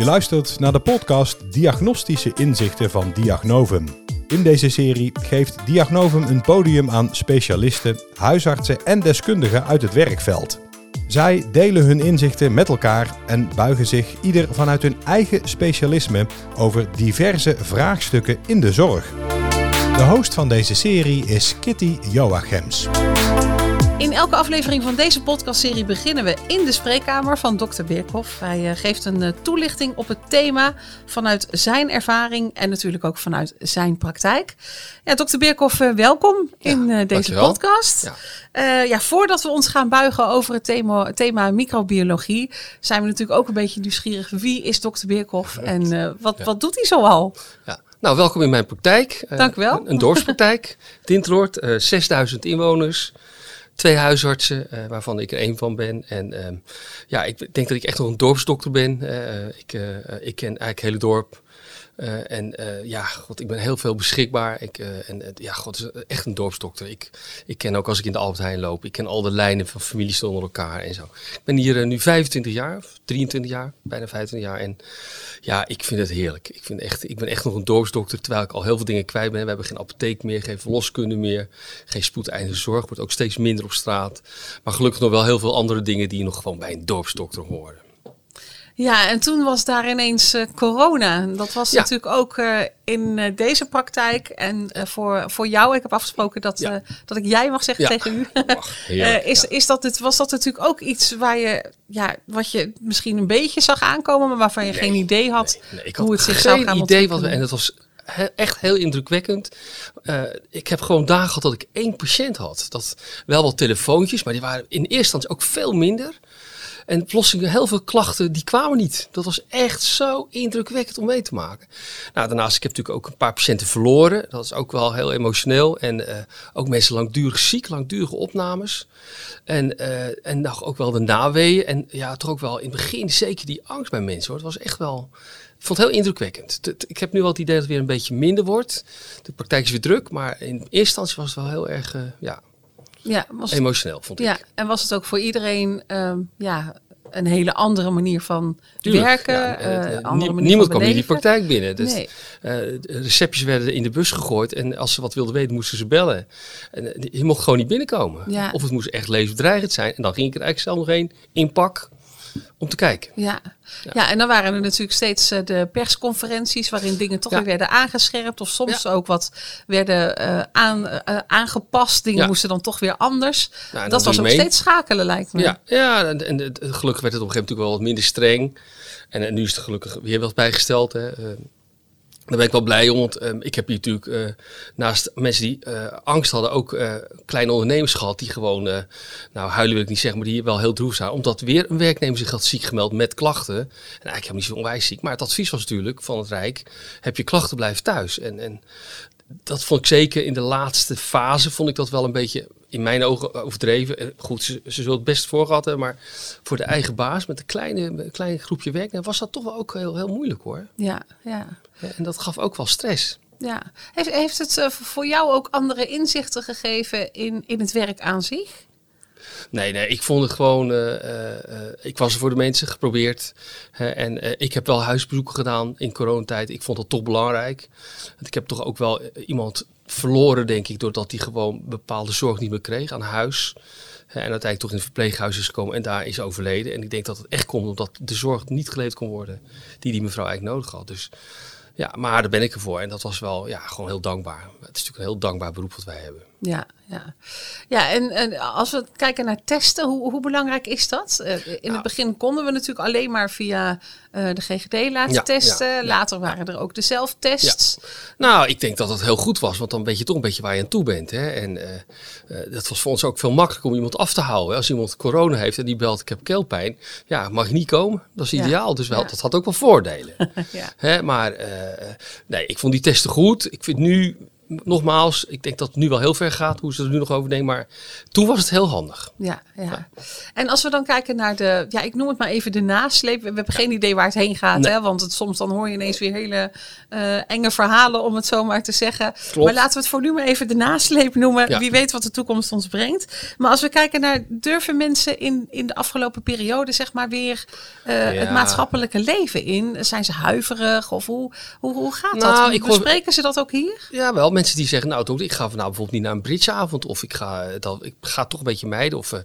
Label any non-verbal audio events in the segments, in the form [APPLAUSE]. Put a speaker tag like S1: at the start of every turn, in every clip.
S1: Je luistert naar de podcast Diagnostische Inzichten van Diagnovum. In deze serie geeft Diagnovum een podium aan specialisten, huisartsen en deskundigen uit het werkveld. Zij delen hun inzichten met elkaar en buigen zich ieder vanuit hun eigen specialisme over diverse vraagstukken in de zorg. De host van deze serie is Kitty Joachims.
S2: In elke aflevering van deze podcastserie beginnen we in de spreekkamer van Dr. Beerkhoff. Hij eh, geeft een eh, toelichting op het thema vanuit zijn ervaring en natuurlijk ook vanuit zijn praktijk. Ja, Dr. Beerkhoff, eh, welkom in deze
S3: dankjewel.
S2: podcast. Ja. ja, voordat we ons gaan buigen over het thema, thema microbiologie, zijn we natuurlijk ook een beetje nieuwsgierig. Wie is Dr. Beerkhoff en wat,
S3: Ja.
S2: wat doet hij zoal?
S3: Ja. Nou, welkom in mijn praktijk.
S2: Dank u wel.
S3: Een, een dorpspraktijk, Dinteloord, eh 6000 inwoners, twee huisartsen, eh, waarvan ik er één van ben. En ehm, ja, ik denk dat ik echt nog een dorpsdokter ben. Eh, ik, eh, eh, ik ken eigenlijk het hele dorp. Eh, en eh, ja, god, ik ben heel veel beschikbaar. Ik, eh, en ja, god, is echt een dorpsdokter. Ik, ik ken ook als ik in de Albert Heijn loop, ik ken al de lijnen van families onder elkaar en zo. Ik ben hier nu 25 jaar, of 23 jaar, bijna 25 jaar. En ja, ik vind het heerlijk. Ik, vind echt, ik ben echt nog een dorpsdokter, terwijl ik al heel veel dingen kwijt ben. We hebben geen apotheek meer, geen verloskunde meer, geen spoedeisende zorg. Wordt ook steeds minder op straat. Maar gelukkig nog wel heel veel andere dingen die nog gewoon bij een dorpsdokter horen.
S2: Ja, en toen was daar ineens eh, corona. Dat was
S3: Ja.
S2: natuurlijk ook eh, in eh, deze praktijk. En voor, voor jou, ik heb afgesproken dat,
S3: Ja.
S2: dat ik jij mag zeggen
S3: Ja.
S2: tegen u.
S3: Ach, [LAUGHS]
S2: is, is dat het, was dat natuurlijk ook iets waar je, ja, wat je misschien een beetje zag aankomen, maar waarvan je
S3: Nee,
S2: geen idee had
S3: Nee, nee, ik
S2: hoe het zich zou gaan
S3: idee wat we, en het was he- echt heel indrukwekkend. Ik heb gewoon dagen gehad dat ik één patiënt had. Dat wel wat telefoontjes, maar die waren in eerste instantie ook veel minder. En plotseling heel veel klachten, die kwamen niet. Dat was echt zo indrukwekkend om mee te maken. Nou, daarnaast, ik heb natuurlijk ook een paar patiënten verloren. Dat is ook wel heel emotioneel. En eh, ook mensen langdurig ziek, langdurige opnames. En, eh, en nog ook wel de naweeën. En ja, toch ook wel in het begin zeker die angst bij mensen. Hoor. Het was echt wel... Ik vond het heel indrukwekkend. Ik heb nu wel het idee dat het weer een beetje minder wordt. De praktijk is weer druk, maar in eerste instantie was het wel heel erg eh, ja,
S2: Ja, was,
S3: emotioneel, vond
S2: ja,
S3: ik.
S2: en was het ook voor iedereen ehm, ja, een hele andere manier van
S3: Tuurlijk,
S2: werken?
S3: ja,
S2: eh,
S3: eh,
S2: andere
S3: nie-
S2: manier
S3: niemand kwam in die praktijk binnen. Dus,
S2: Nee.
S3: eh, de receptjes werden in de bus gegooid en als ze wat wilden weten moesten ze bellen. En, eh, je mocht gewoon niet binnenkomen.
S2: Ja.
S3: Of het moest echt levensbedreigend zijn. En dan ging ik er eigenlijk zelf nog één in pak om te kijken.
S2: Ja. Ja. en dan waren er natuurlijk steeds eh, de persconferenties waarin dingen toch
S3: Ja.
S2: weer werden aangescherpt of soms ook wat werden eh, aan, eh, aangepast. Dingen moesten dan toch weer anders.
S3: Nou,
S2: dat was ook
S3: mee.
S2: steeds schakelen lijkt me.
S3: Ja, ja en, gelukkig werd het op een gegeven moment natuurlijk wel wat minder streng. En, nu is het gelukkig weer wat bijgesteld. Hè. Daar ben ik wel blij om, want eh, ik heb hier natuurlijk eh, naast mensen die eh, angst hadden ook eh, kleine ondernemers gehad die gewoon, nou huilen wil ik niet zeggen, maar die wel heel droef zijn. Omdat weer een werknemer zich had ziek gemeld met klachten. En eigenlijk helemaal niet zo onwijs ziek, maar het advies was natuurlijk van het Rijk, heb je klachten, blijf thuis. En, en dat vond ik zeker in de laatste fase, vond ik dat wel een beetje in mijn ogen overdreven. En Goed, ze, ze zullen het best voor gehad hebben, maar voor de eigen baas met een kleine, klein groepje werknemers was dat toch wel ook heel, heel moeilijk hoor.
S2: Ja, ja.
S3: En dat gaf ook wel stress.
S2: ja. Heeft, heeft het eh, voor jou ook andere inzichten gegeven in, in het werk aan zich?
S3: Nee, nee, ik vond het gewoon. eh, eh, eh, ik was er voor de mensen geprobeerd. hè, en eh, ik heb wel huisbezoeken gedaan in coronatijd. Ik vond dat toch belangrijk. Want ik heb toch ook wel eh, iemand verloren, denk ik, doordat hij gewoon bepaalde zorg niet meer kreeg aan huis. En uiteindelijk toch in het verpleeghuis is gekomen en daar is overleden. En ik denk dat het echt komt omdat de zorg niet geleverd kon worden die die mevrouw eigenlijk nodig had. Dus ja, maar daar ben ik ervoor. En dat was wel ja, gewoon heel dankbaar. Het is natuurlijk een heel dankbaar beroep wat wij hebben.
S2: Ja, ja. ja en, en als we kijken naar testen, hoe, hoe belangrijk is dat? Eh, in
S3: Nou.
S2: het begin konden we natuurlijk alleen maar via eh, de GGD laten
S3: Ja,
S2: testen.
S3: ja.
S2: Later waren er ook de zelftests.
S3: Nou, ik denk dat dat heel goed was, want dan weet je toch een beetje waar je aan toe bent. Hè? En eh, dat was voor ons ook veel makkelijker om iemand af te houden. Als iemand corona heeft en die belt, ik heb keelpijn. Ja, mag je niet komen? Dat is ideaal. Dus wel, dat had ook wel voordelen. [LAUGHS]
S2: Ja.
S3: Hè? Maar nee, ik vond die testen goed. Ik vind nu nogmaals, ik denk dat het nu wel heel ver gaat, hoe ze er nu nog over denken. Maar toen was het heel handig.
S2: Ja, ja. En als we dan kijken naar de, ja, ik noem het maar even de nasleep. We hebben geen idee waar het heen gaat, hè? want het, soms dan hoor je ineens weer hele uh, enge verhalen, om het zo maar te zeggen.
S3: Klopt.
S2: Maar laten we het voor nu maar even de nasleep noemen.
S3: Ja.
S2: Wie weet wat de toekomst ons brengt. Maar als we kijken naar, durven mensen in, in de afgelopen periode, zeg maar, weer uh,
S3: Ja.
S2: het maatschappelijke leven in? Zijn ze huiverig of hoe, hoe, hoe gaat
S3: Nou,
S2: dat?
S3: ik hoor-
S2: Bespreken ze dat ook hier?
S3: Ja, wel mensen die zeggen, nou, toch, ik ga vanavond bijvoorbeeld niet naar een bridgeavond. Of ik ga, eh, dat, ik ga toch een beetje mijden. Of eh,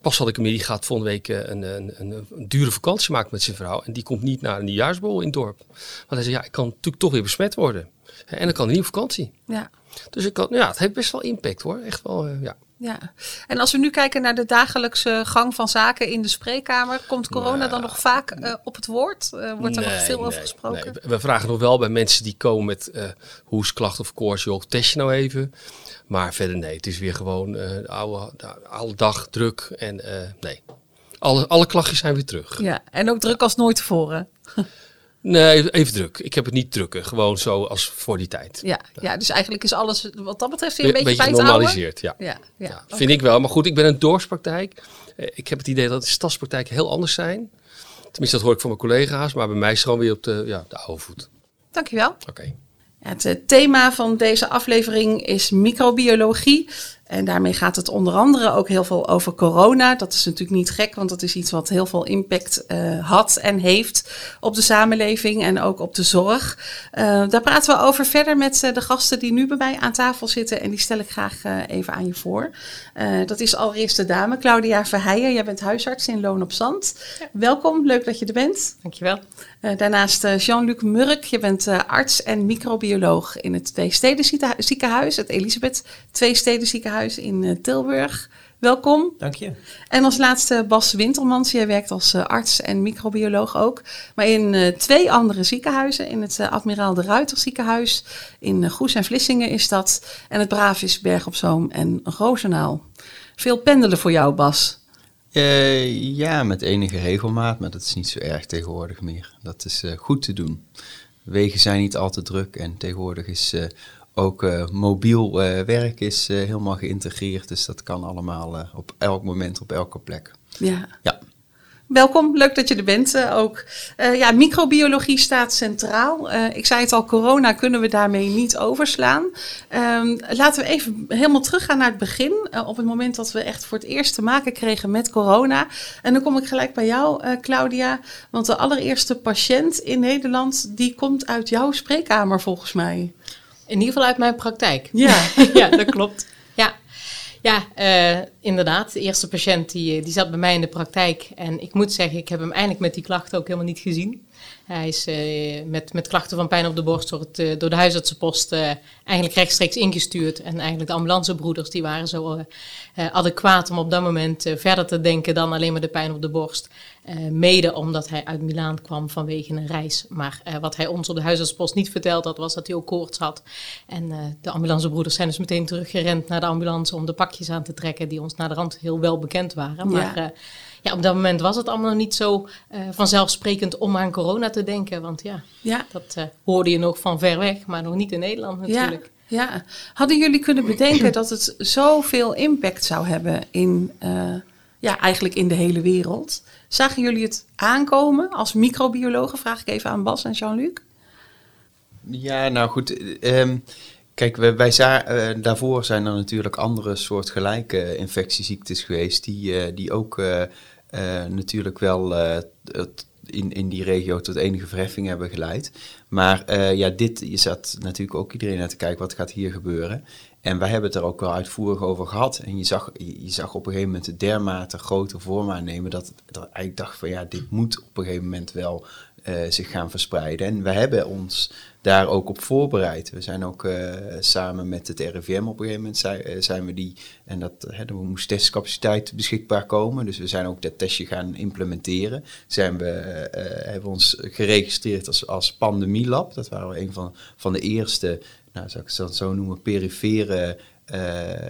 S3: pas had ik een die gaat volgende week eh, een, een, een, een dure vakantie maken met zijn vrouw. En die komt niet naar een nieuwjaarsbol in het dorp. Want hij zegt, ja, ik kan natuurlijk toch weer besmet worden. En dan kan hij niet op vakantie.
S2: Ja.
S3: Dus ik kan, ja, het heeft best wel impact hoor. Echt wel, eh, ja.
S2: Ja, en als we nu kijken naar de dagelijkse gang van zaken in de spreekkamer, komt corona dan nog vaak eh, op het woord? Eh, wordt er nog
S3: Nee,
S2: veel over gesproken?
S3: nee. We vragen nog wel bij mensen die komen met eh hoesklachten of koorts, joh, test je nou even. Maar verder nee, het is weer gewoon de oude, de alle dag druk en nee. Alle, alle klachtjes zijn weer terug.
S2: Ja, en ook druk als nooit tevoren. [LAUGHS]
S3: Nee, even druk. Ik heb het niet drukker. Gewoon zo als voor die tijd.
S2: Ja, ja, dus eigenlijk is alles wat dat betreft weer een
S3: Be-
S2: beetje, bij oude.
S3: genormaliseerd, ja.
S2: Ja, ja.
S3: Ja,
S2: oké.
S3: Vind ik wel. Maar goed, ik ben een dorpspraktijk. Eh, Ik heb het idee dat de stadspraktijken heel anders zijn. Tenminste, dat hoor ik van mijn collega's. Maar bij mij is het gewoon weer op de, ja, de oude voet.
S2: Dankjewel.
S3: Oké.
S2: Ja, Het eh, thema van deze aflevering is microbiologie. En daarmee gaat het onder andere ook heel veel over corona. Dat is natuurlijk niet gek, want dat is iets wat heel veel impact eh, had en heeft op de samenleving en ook op de zorg. Eh, daar praten we over verder met eh, de gasten die nu bij mij aan tafel zitten. En die stel ik graag even aan je voor. Dat is allereerst de dame, Claudia Verheijen. Jij bent huisarts in Loon op Zand. Welkom, leuk dat je er bent.
S4: Dankjewel.
S2: Eh, daarnaast eh, Jean-Luc Murk, je bent eh, arts en microbioloog in het Tweesteden ziekenhuis, het Elisabeth Tweesteden ziekenhuis in Tilburg. Welkom.
S4: Dank je.
S2: En als laatste Bas Wintermans, jij werkt als arts en microbioloog ook, maar in twee andere ziekenhuizen, in het Admiraal de Ruiter ziekenhuis, in Goes en Vlissingen is dat, en het Bravis Berg op Zoom en Roosendaal. Veel pendelen voor jou, Bas.
S5: Eh, ja, met enige regelmaat, maar dat is niet zo erg tegenwoordig meer. Dat is eh, goed te doen. Wegen zijn niet al te druk en tegenwoordig is eh, ook mobiel werk is, helemaal geïntegreerd. Dus dat kan allemaal op elk moment, op elke plek.
S2: Ja.
S5: Ja.
S2: Welkom, leuk dat je er bent eh, ook. Eh, ja, microbiologie staat centraal. Eh, ik zei het al, corona kunnen we daarmee niet overslaan. Ehm, laten we even helemaal teruggaan naar het begin. op het moment dat we echt voor het eerst te maken kregen met corona. En dan kom ik gelijk bij jou, Claudia. Want de allereerste patiënt in Nederland, die komt uit jouw spreekkamer volgens mij.
S4: In ieder geval uit mijn praktijk.
S2: Ja. [LAUGHS]
S4: ja, dat klopt. Ja, eh, inderdaad. De eerste patiënt die, eh, die zat bij mij in de praktijk. En ik moet zeggen, ik heb hem eigenlijk met die klachten ook helemaal niet gezien. Hij is eh, met, met klachten van pijn op de borst door, het, eh, door de huisartsenpost eh, eigenlijk rechtstreeks ingestuurd. En eigenlijk de ambulancebroeders die waren zo adequaat om op dat moment verder te denken dan alleen maar de pijn op de borst. Mede omdat hij uit Milaan kwam vanwege een reis. Maar wat hij ons op de huisartsenpost niet verteld had, was dat hij ook koorts had. En de ambulancebroeders zijn dus meteen teruggerend naar de ambulance om de pakjes aan te trekken die ons naar de rand heel wel bekend waren. Maar
S2: Ja.
S4: Ja. op dat moment was het allemaal nog niet zo eh, vanzelfsprekend om aan corona te denken. Want ja,
S2: Ja.
S4: dat eh, hoorde je nog van ver weg, maar nog niet in Nederland natuurlijk.
S2: Ja, ja. Hadden jullie kunnen bedenken dat het zoveel impact zou hebben in, eh, ja, eigenlijk in de hele wereld? Zagen jullie het aankomen als microbiologen? Vraag ik even aan Bas en Jean-Luc.
S5: Ja, nou goed. eh, ehm, kijk, wij, eh, daarvoor zijn er natuurlijk andere soortgelijke infectieziektes geweest, die, eh, die ook eh, natuurlijk wel in, in die regio tot enige verheffing hebben geleid. Maar ja, dit, je zat natuurlijk ook iedereen naar te kijken, wat gaat hier gebeuren? En wij hebben het er ook wel uitvoerig over gehad. En je zag, je, zag op een gegeven moment het dermate grote vorm aannemen, dat, dat ik dacht van ja, dit moet op een gegeven moment wel eh, zich gaan verspreiden. En we hebben ons daar ook op voorbereid. We zijn ook eh, samen met het RIVM op een gegeven moment zijn, eh, zijn we die, en dat, hè, er moest testcapaciteit beschikbaar komen. Dus we zijn ook dat testje gaan implementeren. Zijn we, hebben ons geregistreerd als, als pandemielab. Dat waren we een van, van de eerste, nou zou ik het zo noemen, perifere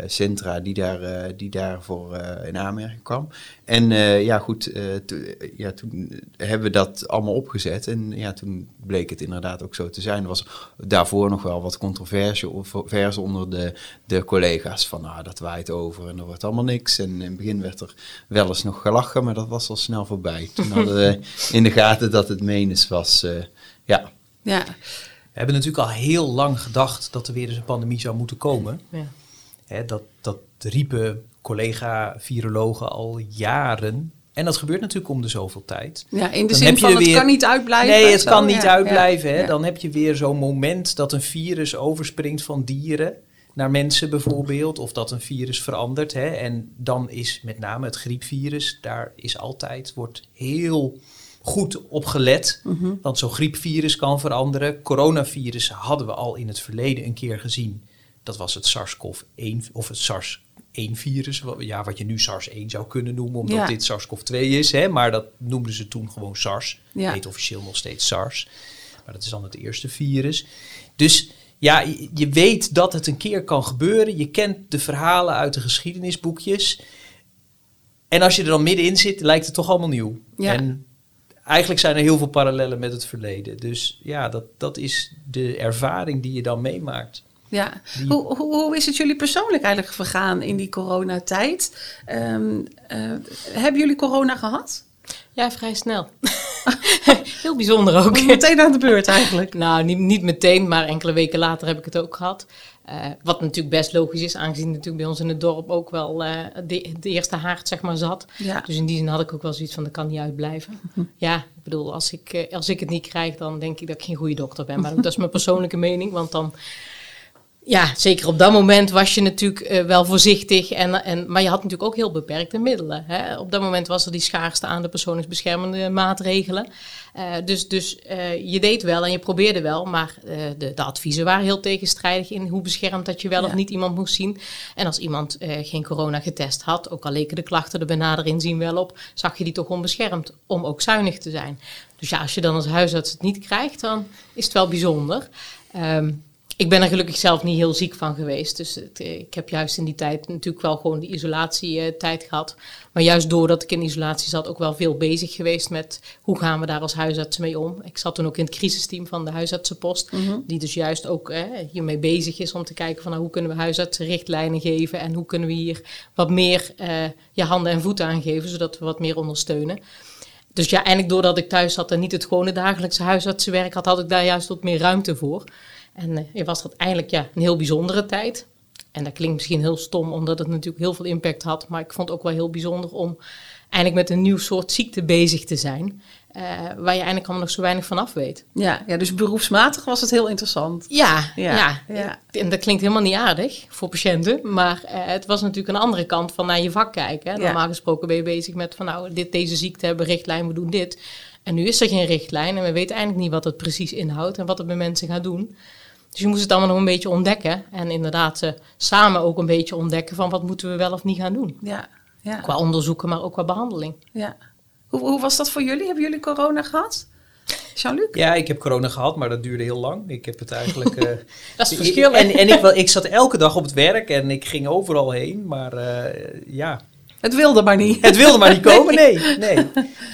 S5: centra die, daar, eh, die daarvoor eh, in aanmerking kwam. En ja, goed, to, ja, toen hebben we dat allemaal opgezet. En ja, toen bleek het inderdaad ook zo te zijn. Er was daarvoor nog wel wat controverse onder de, de collega's. Van nou, dat waait over en er wordt allemaal niks. En in het begin werd er wel eens nog gelachen, maar dat was al snel voorbij. Toen [LAUGHS] hadden we in de gaten dat het menens was. ja.
S2: ja.
S6: We hebben natuurlijk al heel lang gedacht dat er weer eens een pandemie zou moeten komen. Ja dat, dat riepen collega-virologen al jaren. En dat gebeurt natuurlijk om de zoveel tijd.
S2: Ja, in de zin van het kan niet uitblijven.
S6: Nee, het kan niet uitblijven. hè? Dan heb je weer zo'n moment dat een virus overspringt van dieren naar mensen bijvoorbeeld. Of dat een virus verandert. Hè? En dan is met name het griepvirus, daar is altijd, wordt heel goed op gelet. Mhm. Want zo'n griepvirus kan veranderen. Coronavirus hadden we al in het verleden een keer gezien dat was het SARS-CoV-1 of het SARS-1-virus. Ja, wat je nu SARS-1 zou kunnen noemen, omdat dit SARS-CoV-2 is. Hè, maar dat noemden ze toen gewoon SARS. Ja. Heet officieel nog steeds SARS. Maar dat is dan het eerste virus. Dus ja, je, weet dat het een keer kan gebeuren. Je kent de verhalen uit de geschiedenisboekjes. En als je er dan middenin zit, lijkt het toch allemaal nieuw. Ja. En eigenlijk zijn er heel veel parallellen met het verleden. Dus ja, dat, dat is de ervaring die je dan meemaakt.
S2: Ja, hoe, hoe, hoe, is het jullie persoonlijk eigenlijk vergaan in die coronatijd? Um, hebben jullie corona gehad?
S4: Ja, vrij snel. [LAUGHS] Heel bijzonder ook.
S2: Meteen aan de beurt eigenlijk.
S4: nou, niet, niet meteen, maar enkele weken later heb ik het ook gehad. Uh, wat natuurlijk best logisch is, aangezien natuurlijk bij ons in het dorp ook wel uh, de, de, eerste haard zeg maar zat. Ja. Dus in die zin had ik ook wel zoiets van, dat kan niet uitblijven. Mhm. Ja, ik bedoel, als ik, als ik het niet krijg, dan denk ik dat ik geen goede dokter ben. Maar [LAUGHS] dat is mijn persoonlijke mening, want dan ja, zeker op dat moment was je natuurlijk uh, wel voorzichtig. En, en, maar je had natuurlijk ook heel beperkte middelen. Hè? Op dat moment was er die schaarste aan de persoonsbeschermende maatregelen. Uh, dus dus uh, je deed wel en je probeerde wel. Maar de, de, adviezen waren heel tegenstrijdig in hoe beschermd dat je wel of niet iemand moest zien. En als iemand geen corona getest had, ook al leken de klachten er benader inzien wel op, zag je die toch onbeschermd om ook zuinig te zijn. Dus ja, als je dan als huisarts het niet krijgt, dan is het wel bijzonder. Um, ik ben er gelukkig zelf niet heel ziek van geweest. Dus het, eh, ik heb juist in die tijd natuurlijk wel gewoon die isolatietijd gehad. Maar juist doordat ik in isolatie zat, ook wel veel bezig geweest met hoe gaan we daar als huisarts mee om. Ik zat toen ook in het crisisteam van de huisartsenpost. Mhm. Die dus juist ook eh, hiermee bezig is om te kijken van nou, hoe kunnen we huisartsen richtlijnen geven. En hoe kunnen we hier wat meer uh, je handen en voeten aan geven, zodat we wat meer ondersteunen. Dus ja, eigenlijk doordat ik thuis zat en niet het gewone dagelijkse huisartsenwerk had, had ik daar juist wat meer ruimte voor. En uh, was dat eigenlijk ja, een heel bijzondere tijd. En dat klinkt misschien heel stom, omdat het natuurlijk heel veel impact had. Maar ik vond het ook wel heel bijzonder om eigenlijk met een nieuw soort ziekte bezig te zijn. Uh, waar je eigenlijk allemaal nog zo weinig van af weet.
S2: Ja, ja, dus beroepsmatig was het heel interessant.
S4: Ja, ja, ja. En dat klinkt helemaal niet aardig voor patiënten. Maar uh, het was natuurlijk een andere kant van naar je vak kijken. Normaal gesproken ben je bezig met van nou, dit, deze ziekte hebben richtlijn, we doen dit. En nu is er geen richtlijn en we weten eigenlijk niet wat het precies inhoudt en wat het bij mensen gaat doen. Dus je moest het allemaal nog een beetje ontdekken. En inderdaad uh, samen ook een beetje ontdekken van wat moeten we wel of niet gaan doen. Ja, ja. Qua onderzoeken, maar ook qua behandeling.
S2: Ja. Hoe, hoe was dat voor jullie? Hebben jullie corona gehad? Jean-Luc?
S6: Ja, ik heb corona gehad, maar dat duurde heel lang. Ik heb het eigenlijk... Uh, [LAUGHS]
S2: dat is het verschil.
S6: En, en ik, ik zat elke dag op het werk en ik ging overal heen, maar uh, ja...
S2: Het wilde maar niet.
S6: Het wilde maar niet komen, [LAUGHS] nee. nee.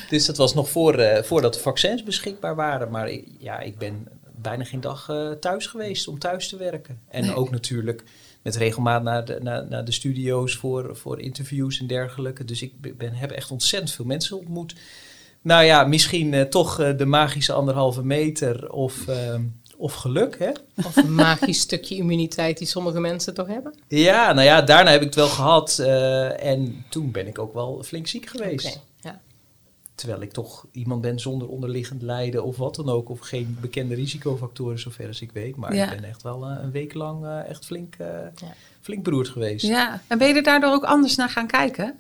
S6: Dus dat was nog voor, uh, voordat de vaccins beschikbaar waren. Maar ja, ik ben bijna geen dag uh, thuis geweest om thuis te werken. En ook natuurlijk met regelmaat naar de, naar, naar de studio's voor, voor interviews en dergelijke. Dus ik ben, heb echt ontzettend veel mensen ontmoet. Nou ja, misschien uh, toch uh, de magische anderhalve meter of, ehm, of geluk, hè?
S4: Of een magisch stukje immuniteit die sommige mensen toch hebben?
S6: Ja, nou ja, daarna heb ik het wel gehad. en toen ben ik ook wel flink ziek geweest. Okay. Terwijl ik toch iemand ben zonder onderliggend lijden of wat dan ook. Of geen bekende risicofactoren zover als ik weet. Maar ik ben echt wel uh, een week lang uh, echt flink, uh, ja. flink beroerd geweest.
S2: Ja, en ben je er daardoor ook anders naar gaan kijken?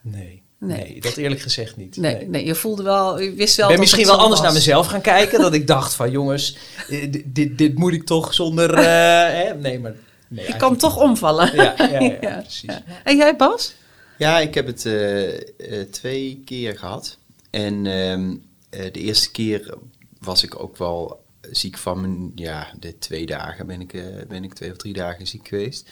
S6: Nee. Nee. dat eerlijk gezegd niet.
S2: Nee, nee. je voelde wel, je wist wel.
S6: Ik ben misschien wel anders naar mezelf gaan kijken. dat ik dacht van jongens, dit, dit, moet ik toch zonder. hè? Nee, maar. Nee,
S2: je kan toch omvallen.
S6: Ja, ja, [LAUGHS] ja, precies.
S2: En jij, Bas?
S5: Ja, ik heb het twee keer gehad. En ehm, eh, de eerste keer was ik ook wel ziek van mijn, ja, de twee dagen ben ik, uh, ben ik twee of drie dagen ziek geweest.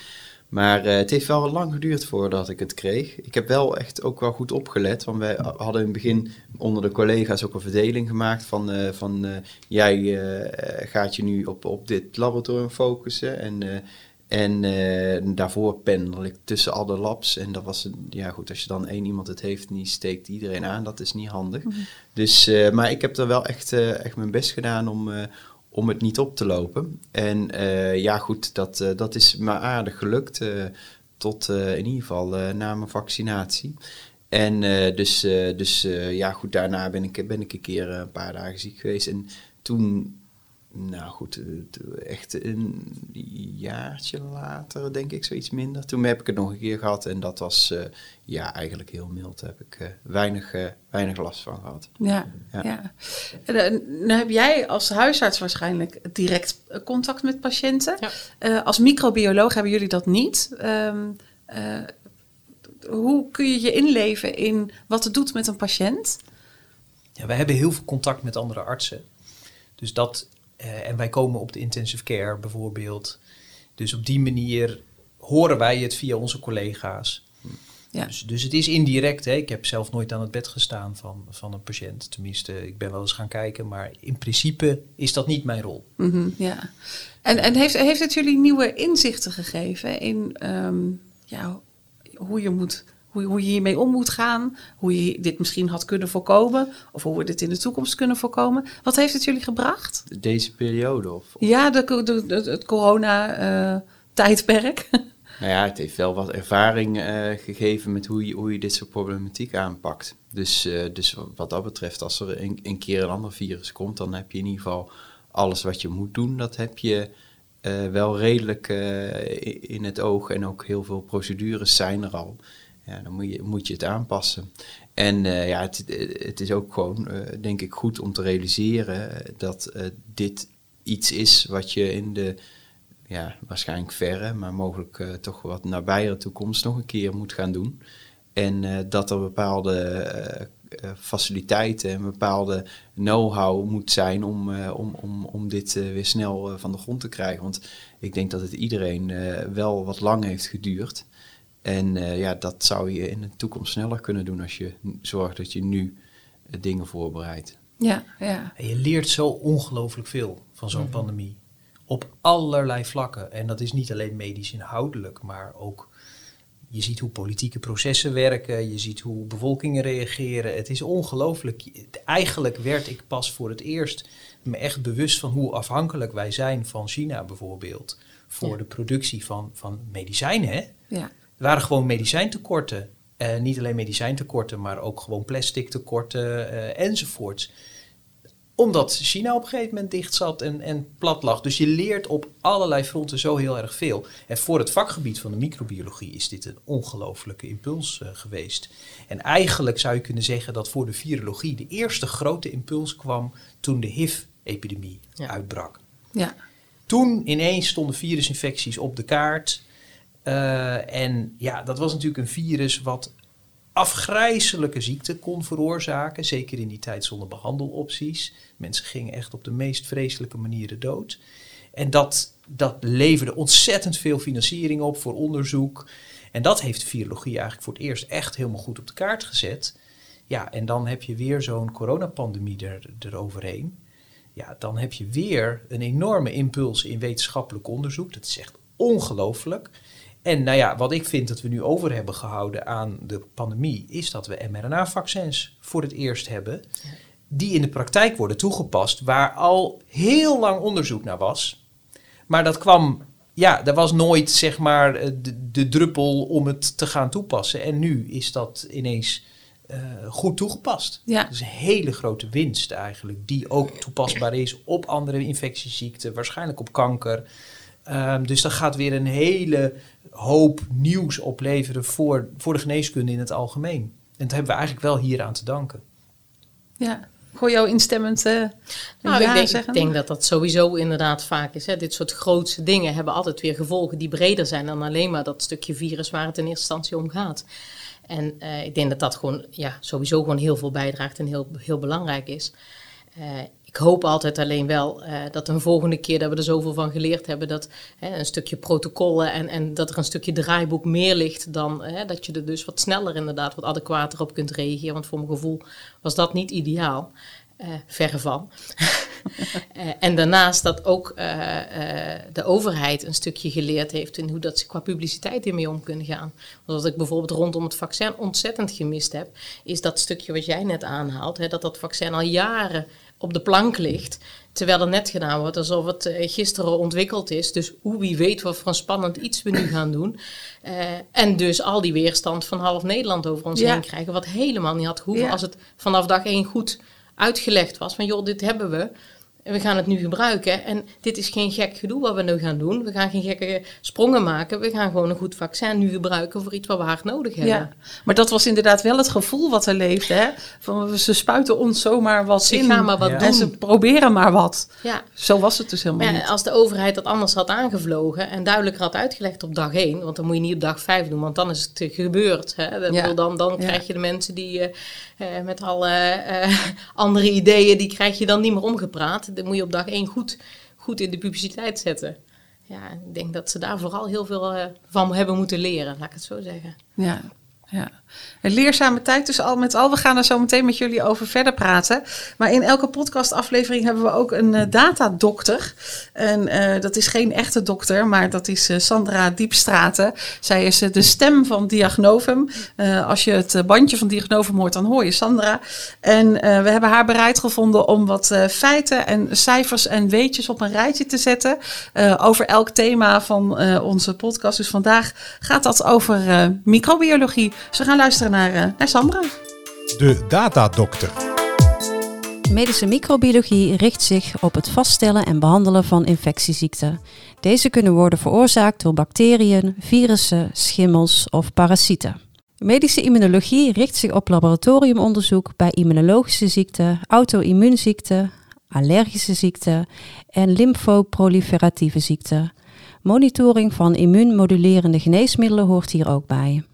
S5: Maar eh, het heeft wel lang geduurd voordat ik het kreeg. Ik heb wel echt ook wel goed opgelet. Want wij hadden in het begin onder de collega's ook een verdeling gemaakt van, eh, van eh, jij gaat je nu op, op dit laboratorium focussen. En, en daarvoor pendel ik tussen alle labs. En dat was, ja goed, als je dan één iemand het heeft en die steekt iedereen aan, dat is niet handig. Mhm. Dus, maar ik heb er wel echt, echt mijn best gedaan om om het niet op te lopen. En uh, ja, goed, dat, uh, dat is me aardig gelukt. Uh, tot in ieder geval na mijn vaccinatie. En dus, dus ja, goed, daarna ben ik, ben ik een keer een paar dagen ziek geweest. En toen nou goed, eh, echt een jaartje later, denk ik, zoiets minder. Toen heb ik het nog een keer gehad en dat was uh, ja, eigenlijk heel mild. Daar heb ik uh, weinig, uh, weinig last van gehad.
S2: Ja, ja. ja. En, nu heb jij als huisarts waarschijnlijk direct contact met patiënten. Ja. als microbioloog hebben jullie dat niet. Um, hoe kun je je inleven in wat het doet met een patiënt?
S6: Ja, wij hebben heel veel contact met andere artsen. Dus dat uh, en wij komen op de intensive care bijvoorbeeld. Dus op die manier horen wij het via onze collega's. Ja. Dus, dus het is indirect. Hè. Ik heb zelf nooit aan het bed gestaan van, van een patiënt. Tenminste, ik ben wel eens gaan kijken. Maar in principe is dat niet mijn rol.
S2: Mm -hmm, ja. En, en heeft, heeft het jullie nieuwe inzichten gegeven in um, ja, hoe je moet hoe, hoe je hiermee om moet gaan. Hoe je dit misschien had kunnen voorkomen. Of hoe we dit in de toekomst kunnen voorkomen. Wat heeft het jullie gebracht?
S5: Deze periode? Of,
S2: Ja, de, de, het corona-tijdperk. [LAUGHS]
S5: nou ja, het heeft wel wat ervaring uh, gegeven met hoe je, hoe je dit soort problematiek aanpakt. Dus, uh, dus wat dat betreft, als er een, een, keer een ander virus komt, dan heb je in ieder geval alles wat je moet doen. Dat heb je uh, wel redelijk in het oog. En ook heel veel procedures zijn er al ja, dan moet je, het aanpassen. En uh, ja, het, het, is ook gewoon, uh, denk ik, goed om te realiseren dat dit iets is wat je in de ja, waarschijnlijk verre, maar mogelijk toch wat nabijere toekomst nog een keer moet gaan doen. En dat er bepaalde faciliteiten en bepaalde know-how moet zijn om, om, om, om dit weer snel van de grond te krijgen. Want ik denk dat het iedereen wel wat lang heeft geduurd. En uh, ja, dat zou je in de toekomst sneller kunnen doen als je zorgt dat je nu uh, dingen voorbereidt.
S2: Ja, ja.
S6: En je leert zo ongelooflijk veel van zo'n mm -hmm. pandemie. Op allerlei vlakken. En dat is niet alleen medisch inhoudelijk, maar ook je ziet hoe politieke processen werken, je ziet hoe bevolkingen reageren. Het is ongelooflijk. Eigenlijk werd ik pas voor het eerst me echt bewust van hoe afhankelijk wij zijn van China bijvoorbeeld. Voor ja. de productie van, van medicijnen. Hè?
S2: Ja.
S6: Er waren gewoon medicijntekorten. Uh, niet alleen medicijntekorten, maar ook gewoon plastic tekorten uh, enzovoorts. Omdat China op een gegeven moment dicht zat en, en plat lag. Dus je leert op allerlei fronten zo heel erg veel. En voor het vakgebied van de microbiologie is dit een ongelofelijke impuls uh, geweest. En eigenlijk zou je kunnen zeggen dat voor de virologie de eerste grote impuls kwam toen de HIV-epidemie ja. uitbrak.
S2: Ja.
S6: Toen ineens stonden virusinfecties op de kaart. Uh, en ja, dat was natuurlijk een virus wat afgrijzelijke ziekte kon veroorzaken. Zeker in die tijd zonder behandelopties. Mensen gingen echt op de meest vreselijke manieren dood. En dat, dat leverde ontzettend veel financiering op voor onderzoek. En dat heeft de virologie eigenlijk voor het eerst echt helemaal goed op de kaart gezet. Ja, en dan heb je weer zo'n coronapandemie er, eroverheen. Ja, dan heb je weer een enorme impuls in wetenschappelijk onderzoek. Dat is echt ongelooflijk. En nou ja, wat ik vind dat we nu over hebben gehouden aan de pandemie, is dat we mRNA-vaccins voor het eerst hebben. Die in de praktijk worden toegepast, waar al heel lang onderzoek naar was. Maar dat kwam, ja, er was nooit zeg maar de, de druppel om het te gaan toepassen. En nu is dat ineens uh, goed toegepast.
S2: Ja.
S6: Dat is een hele grote winst eigenlijk, die ook toepasbaar is op andere infectieziekten, waarschijnlijk op kanker. Um, dus dat gaat weer een hele hoop nieuws opleveren voor, voor de geneeskunde in het algemeen. En dat hebben we eigenlijk wel hier aan te danken.
S2: Ja, Gooi jou instemmend uh,
S4: nou, ja ik, denk, zeggen? ik denk dat dat sowieso inderdaad vaak is. Hè. Dit soort grootse dingen hebben altijd weer gevolgen die breder zijn dan alleen maar dat stukje virus waar het in eerste instantie om gaat. En uh, ik denk dat dat gewoon ja, sowieso gewoon heel veel bijdraagt en heel, heel belangrijk is. Ik hoop altijd alleen wel uh, dat een volgende keer dat we er zoveel van geleerd hebben, dat een stukje protocollen en, en dat er een stukje draaiboek meer ligt dan dat je er dus wat sneller inderdaad wat adequater op kunt reageren. Want voor mijn gevoel was dat niet ideaal. Uh, verre van. uh, [LAUGHS] en daarnaast dat ook de overheid een stukje geleerd heeft in hoe dat ze qua publiciteit hiermee om kunnen gaan. Want wat ik bijvoorbeeld rondom het vaccin ontzettend gemist heb, is dat stukje wat jij net aanhaalt, hè, dat dat vaccin al jaren op de plank ligt. Terwijl er net gedaan wordt alsof het gisteren ontwikkeld is. Dus hoe wie weet wat voor een spannend iets we nu gaan doen. en dus al die weerstand van half Nederland over ons heen krijgen. Wat helemaal niet had gehoeven als het vanaf dag één goed uitgelegd was. Van joh, dit hebben we. En we gaan het nu gebruiken. En dit is geen gek gedoe wat we nu gaan doen. We gaan geen gekke sprongen maken. We gaan gewoon een goed vaccin nu gebruiken voor iets wat we hard nodig hebben. Ja,
S2: maar dat was inderdaad wel het gevoel wat er leefde. Hè? Van, ze spuiten ons zomaar wat ze in.
S4: Gaan maar wat doen.
S2: En ze proberen maar wat. Ja. Zo was het dus helemaal
S4: niet. Als de overheid dat anders had aangevlogen en duidelijker had uitgelegd op dag 1. Want dan moet je niet op dag 5 doen, want dan is het gebeurd. Hè? Ja. Dan, dan krijg je de mensen die... Uh, uh, met alle uh, [LAUGHS] andere ideeën, die krijg je dan niet meer omgepraat. Dat moet je op dag één goed, goed in de publiciteit zetten. Ja, ik denk dat ze daar vooral heel veel uh, van hebben moeten leren, laat ik het zo zeggen.
S2: Ja, ja. Een leerzame tijd dus al met al. We gaan er zo meteen met jullie over verder praten. Maar in elke podcastaflevering hebben we ook een uh, datadokter. En uh, dat is geen echte dokter, maar dat is uh, Sandra Diepstraten. Zij is de stem van Diagnovum. als je het bandje van Diagnovum hoort, dan hoor je Sandra. En we hebben haar bereid gevonden om wat feiten en cijfers en weetjes op een rijtje te zetten. over elk thema van onze podcast. Dus vandaag gaat dat over microbiologie. Dus we gaan luisteren naar, uh, naar Sandra.
S1: De datadokter.
S7: Medische microbiologie richt zich op het vaststellen en behandelen van infectieziekten. Deze kunnen worden veroorzaakt door bacteriën, virussen, schimmels of parasieten. Medische immunologie richt zich op laboratoriumonderzoek bij immunologische ziekten, auto-immuunziekten, allergische ziekten en lymfoproliferatieve ziekten. Monitoring van immuunmodulerende geneesmiddelen hoort hier ook bij.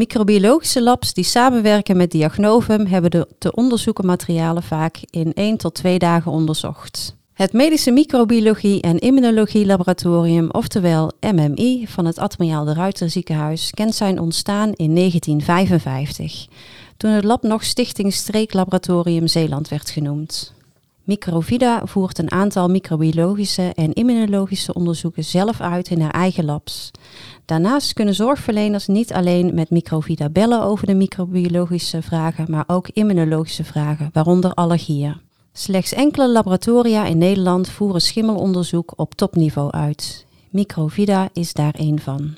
S7: Microbiologische labs die samenwerken met Diagnovum hebben de te onderzoeken materialen vaak in 1 tot 2 dagen onderzocht. Het Medische Microbiologie en Immunologie Laboratorium, oftewel MMI, van het Admiraal de Ruiter Ziekenhuis kent zijn ontstaan in 1955, toen het lab nog Stichting Streeklaboratorium Zeeland werd genoemd. Microvida voert een aantal microbiologische en immunologische onderzoeken zelf uit in haar eigen labs. Daarnaast kunnen zorgverleners niet alleen met Microvida bellen over de microbiologische vragen, maar ook immunologische vragen, waaronder allergieën. Slechts enkele laboratoria in Nederland voeren schimmelonderzoek op topniveau uit. Microvida is daar één van.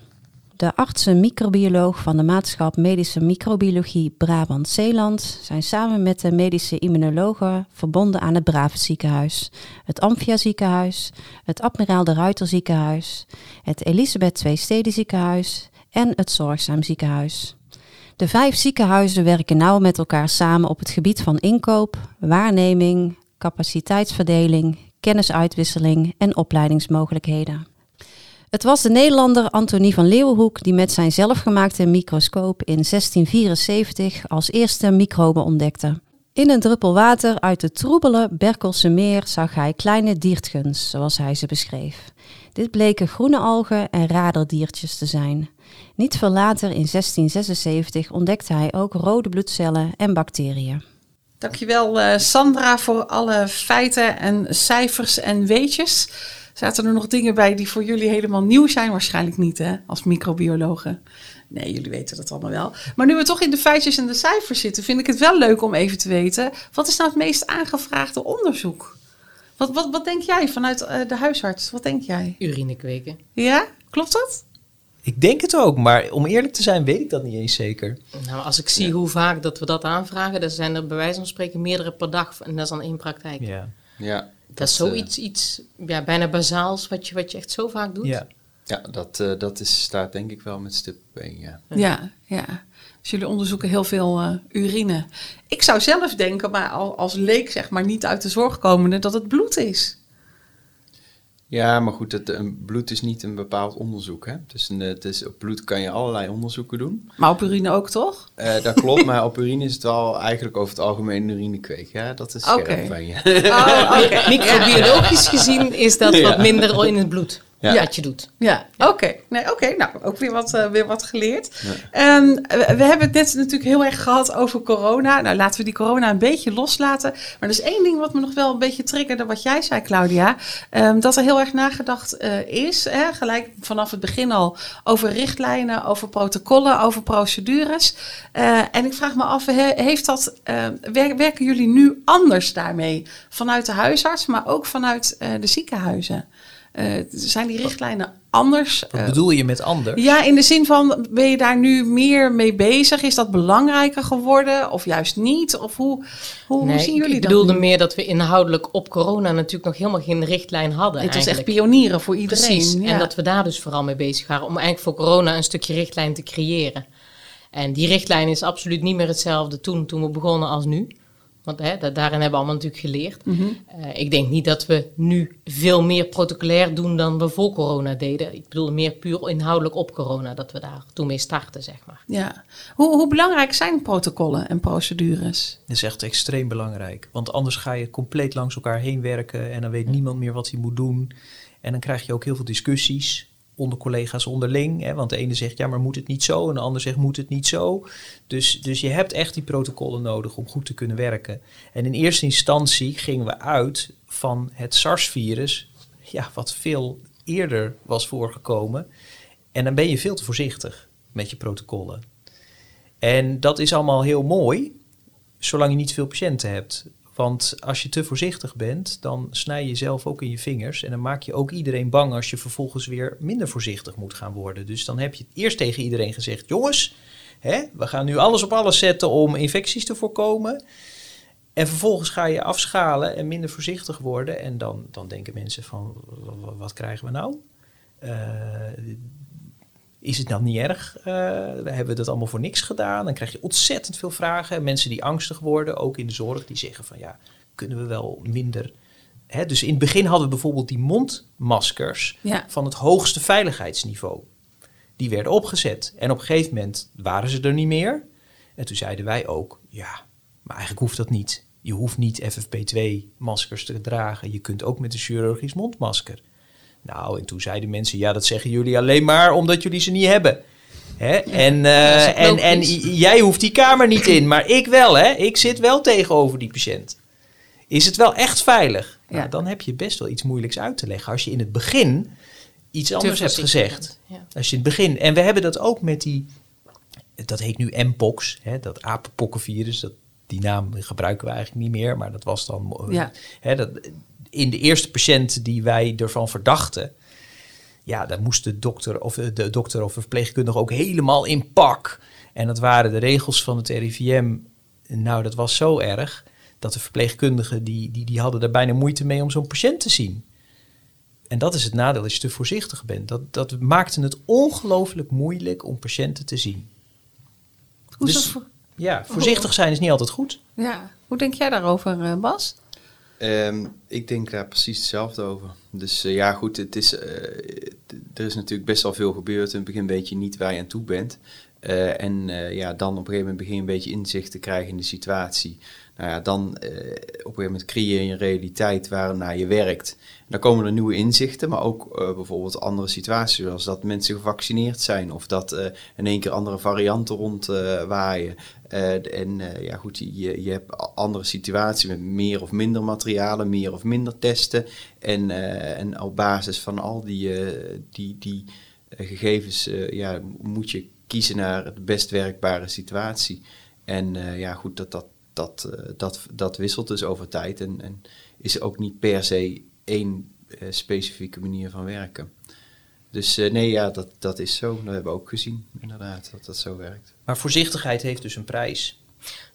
S7: De artsen microbioloog van de Maatschap Medische Microbiologie Brabant-Zeeland zijn samen met de medische immunologen verbonden aan het Brave Ziekenhuis, het Amphia Ziekenhuis, het Admiraal de Ruiter Ziekenhuis, het Elisabeth II Steden Ziekenhuis en het Zorgzaam Ziekenhuis. De vijf ziekenhuizen werken nauw met elkaar samen op het gebied van inkoop, waarneming, capaciteitsverdeling, kennisuitwisseling en opleidingsmogelijkheden. Het was de Nederlander Antonie van Leeuwenhoek die met zijn zelfgemaakte microscoop in 1674 als eerste microben ontdekte. In een druppel water uit het troebele Berkelse meer zag hij kleine diertgens, zoals hij ze beschreef. Dit bleken groene algen en raderdiertjes te zijn. Niet veel later, in 1676, ontdekte hij ook rode bloedcellen en bacteriën.
S2: Dankjewel uh, Sandra voor alle feiten en cijfers en weetjes. Zaten er nog dingen bij die voor jullie helemaal nieuw zijn? Waarschijnlijk niet, hè, als microbiologen. Nee, jullie weten dat allemaal wel. Maar nu we toch in de feitjes en de cijfers zitten, vind ik het wel leuk om even te weten. Wat is nou het meest aangevraagde onderzoek? Wat, wat, wat denk jij vanuit uh, de huisarts? Wat denk jij?
S4: Urinekweken.
S2: Ja, klopt dat?
S6: Ik denk het ook, maar om eerlijk te zijn weet ik dat niet eens zeker.
S4: Nou, als ik zie hoe vaak dat we dat aanvragen, dan zijn er bij wijze van spreken meerdere per dag. En dat is dan één praktijk.
S5: Ja. ja.
S4: Dat, is zoiets uh, iets, ja, bijna bazaals wat je, wat je echt zo vaak doet.
S5: Ja, ja dat, uh, dat is, staat denk ik wel met stip 1,
S2: ja. Ja, ja. Dus jullie onderzoeken heel veel uh, urine. Ik zou zelf denken, maar als leek zeg maar niet uit de zorg komende, dat het bloed is.
S5: Ja, maar goed, het, een bloed is niet een bepaald onderzoek. Hè? Dus een, het is, op bloed kan je allerlei onderzoeken doen.
S2: Maar op urine ook, toch?
S5: Eh, dat klopt, maar op urine is het wel eigenlijk over het algemeen een urinekweek. Ja, dat is scherp van je.
S2: Oh. [LAUGHS]
S4: Microbiologisch gezien is dat
S5: Ja.
S4: wat minder in het bloed.
S5: Ja.
S4: Wat je doet.
S2: Ja, oké. Nee, oké. Nou, ook weer wat, eh, weer wat geleerd. Ehm, we, we hebben het net natuurlijk heel erg gehad over corona. Nou, laten we die corona een beetje loslaten. Maar er is één ding wat me nog wel een beetje triggerde, wat jij zei, Claudia. Ehm, dat er heel erg nagedacht eh, is, hè, gelijk vanaf het begin al, over richtlijnen, over protocollen, over procedures. Eh, en ik vraag me af, he- heeft dat, eh, wer- werken jullie nu anders daarmee? Vanuit de huisarts, maar ook vanuit eh, de ziekenhuizen? Eh, zijn die richtlijnen anders?
S6: Wat bedoel je met anders?
S2: ja, in de zin van, ben je daar nu meer mee bezig? Is dat belangrijker geworden of juist niet? Of hoe, hoe, zien
S4: ik-
S2: jullie
S4: ik
S2: dat
S4: bedoelde
S2: nu?
S4: meer dat we inhoudelijk op corona natuurlijk nog helemaal geen richtlijn hadden.
S2: Het was echt pionieren voor iedereen.
S4: Precies.
S2: ja.
S4: En dat we daar dus vooral mee bezig waren. Om eigenlijk voor corona een stukje richtlijn te creëren. En die richtlijn is absoluut niet meer hetzelfde toen, toen we begonnen als nu. Want hè, da- daarin hebben we allemaal natuurlijk geleerd.
S2: Mhm.
S4: Eh, ik denk niet dat we nu veel meer protocolair doen dan we voor corona deden. Ik bedoel meer puur inhoudelijk op corona dat we daar toen mee starten, zeg maar.
S2: ja. Hoe, hoe belangrijk zijn protocollen en procedures?
S6: Dat is echt extreem belangrijk. Want anders ga je compleet langs elkaar heen werken en dan weet niemand meer wat hij moet doen. En dan krijg je ook heel veel discussies onder collega's onderling. Hè? Want de ene zegt ja, maar moet het niet zo? En de ander zegt moet het niet zo? Dus, dus je hebt echt die protocollen nodig om goed te kunnen werken. En in eerste instantie gingen we uit van het SARS-virus, ja, wat veel eerder was voorgekomen. En dan ben je veel te voorzichtig met je protocollen. En dat is allemaal heel mooi, zolang je niet veel patiënten hebt. Want als je te voorzichtig bent, dan snij je jezelf ook in je vingers. En dan maak je ook iedereen bang als je vervolgens weer minder voorzichtig moet gaan worden. Dus dan heb je eerst tegen iedereen gezegd: jongens, hè, we gaan nu alles op alles zetten om infecties te voorkomen. En vervolgens ga je afschalen en minder voorzichtig worden. En dan, dan denken mensen van, "W- w- wat krijgen we nou? Eh, is het dan niet erg? Eh, hebben we dat allemaal voor niks gedaan? Dan krijg je ontzettend veel vragen. Mensen die angstig worden, ook in de zorg, die zeggen van ja, kunnen we wel minder. Hè? Dus in het begin hadden we bijvoorbeeld die mondmaskers
S2: Ja.
S6: van het hoogste veiligheidsniveau. Die werden opgezet. En op een gegeven moment waren ze er niet meer. En toen zeiden wij ook, ja, maar eigenlijk hoeft dat niet. Je hoeft niet FFP2-maskers te dragen. Je kunt ook met een chirurgisch mondmasker. Nou, en toen zeiden mensen, ja, dat zeggen jullie alleen maar omdat jullie ze niet hebben. Hè? en, eh, en, en jij hoeft die kamer niet in, maar ik wel, hè? Ik zit wel tegenover die patiënt. Is het wel echt veilig?
S2: Ja.
S6: Nou, dan heb je best wel iets moeilijks uit te leggen. Als je in het begin iets anders hebt gezegd.
S4: ja.
S6: Als je in het begin, en we hebben dat ook met die, dat heet nu Mpox, hè, dat apenpokkenvirus. Dat, die naam gebruiken we eigenlijk niet meer, maar dat was dan
S2: Ja.
S6: hè, dat, in de eerste patiënt die wij ervan verdachten. Ja, daar moest de dokter of de dokter of de verpleegkundige ook helemaal in pak. En dat waren de regels van het RIVM. Nou, dat was zo erg dat de verpleegkundigen die, die, die hadden daar bijna moeite mee om zo'n patiënt te zien. En dat is het nadeel als je te voorzichtig bent. Dat, dat maakte het ongelooflijk moeilijk om patiënten te zien.
S2: Hoe, is
S6: Dus- Ja, voorzichtig zijn is niet altijd goed.
S2: ja. Hoe denk jij daarover, eh, Bas?
S5: Ehm, ik denk daar precies hetzelfde over. Dus eh, ja, goed, het is, eh, er is natuurlijk best wel veel gebeurd. In het begin weet je niet waar je aan toe bent. Eh, en ja, dan op een gegeven moment begin je een beetje inzicht te krijgen in de situatie. Nou ja, dan eh, op een gegeven moment creëer je een realiteit waarnaar je werkt. Dan komen er nieuwe inzichten, maar ook eh, bijvoorbeeld andere situaties, zoals dat mensen gevaccineerd zijn of dat eh, in één keer andere varianten rondwaaien. En ja, goed, je, je hebt andere situaties met meer of minder materialen, meer of minder testen. En, en op basis van al die, die, die gegevens ja, moet je kiezen naar de best werkbare situatie. En ja, goed, dat, dat, dat, eh, dat, dat wisselt dus over tijd en, en is ook niet per se één eh, specifieke manier van werken. Dus eh, nee, ja, dat, dat is zo. Dat hebben we ook gezien, inderdaad, dat dat zo werkt.
S6: Maar voorzichtigheid heeft dus een prijs.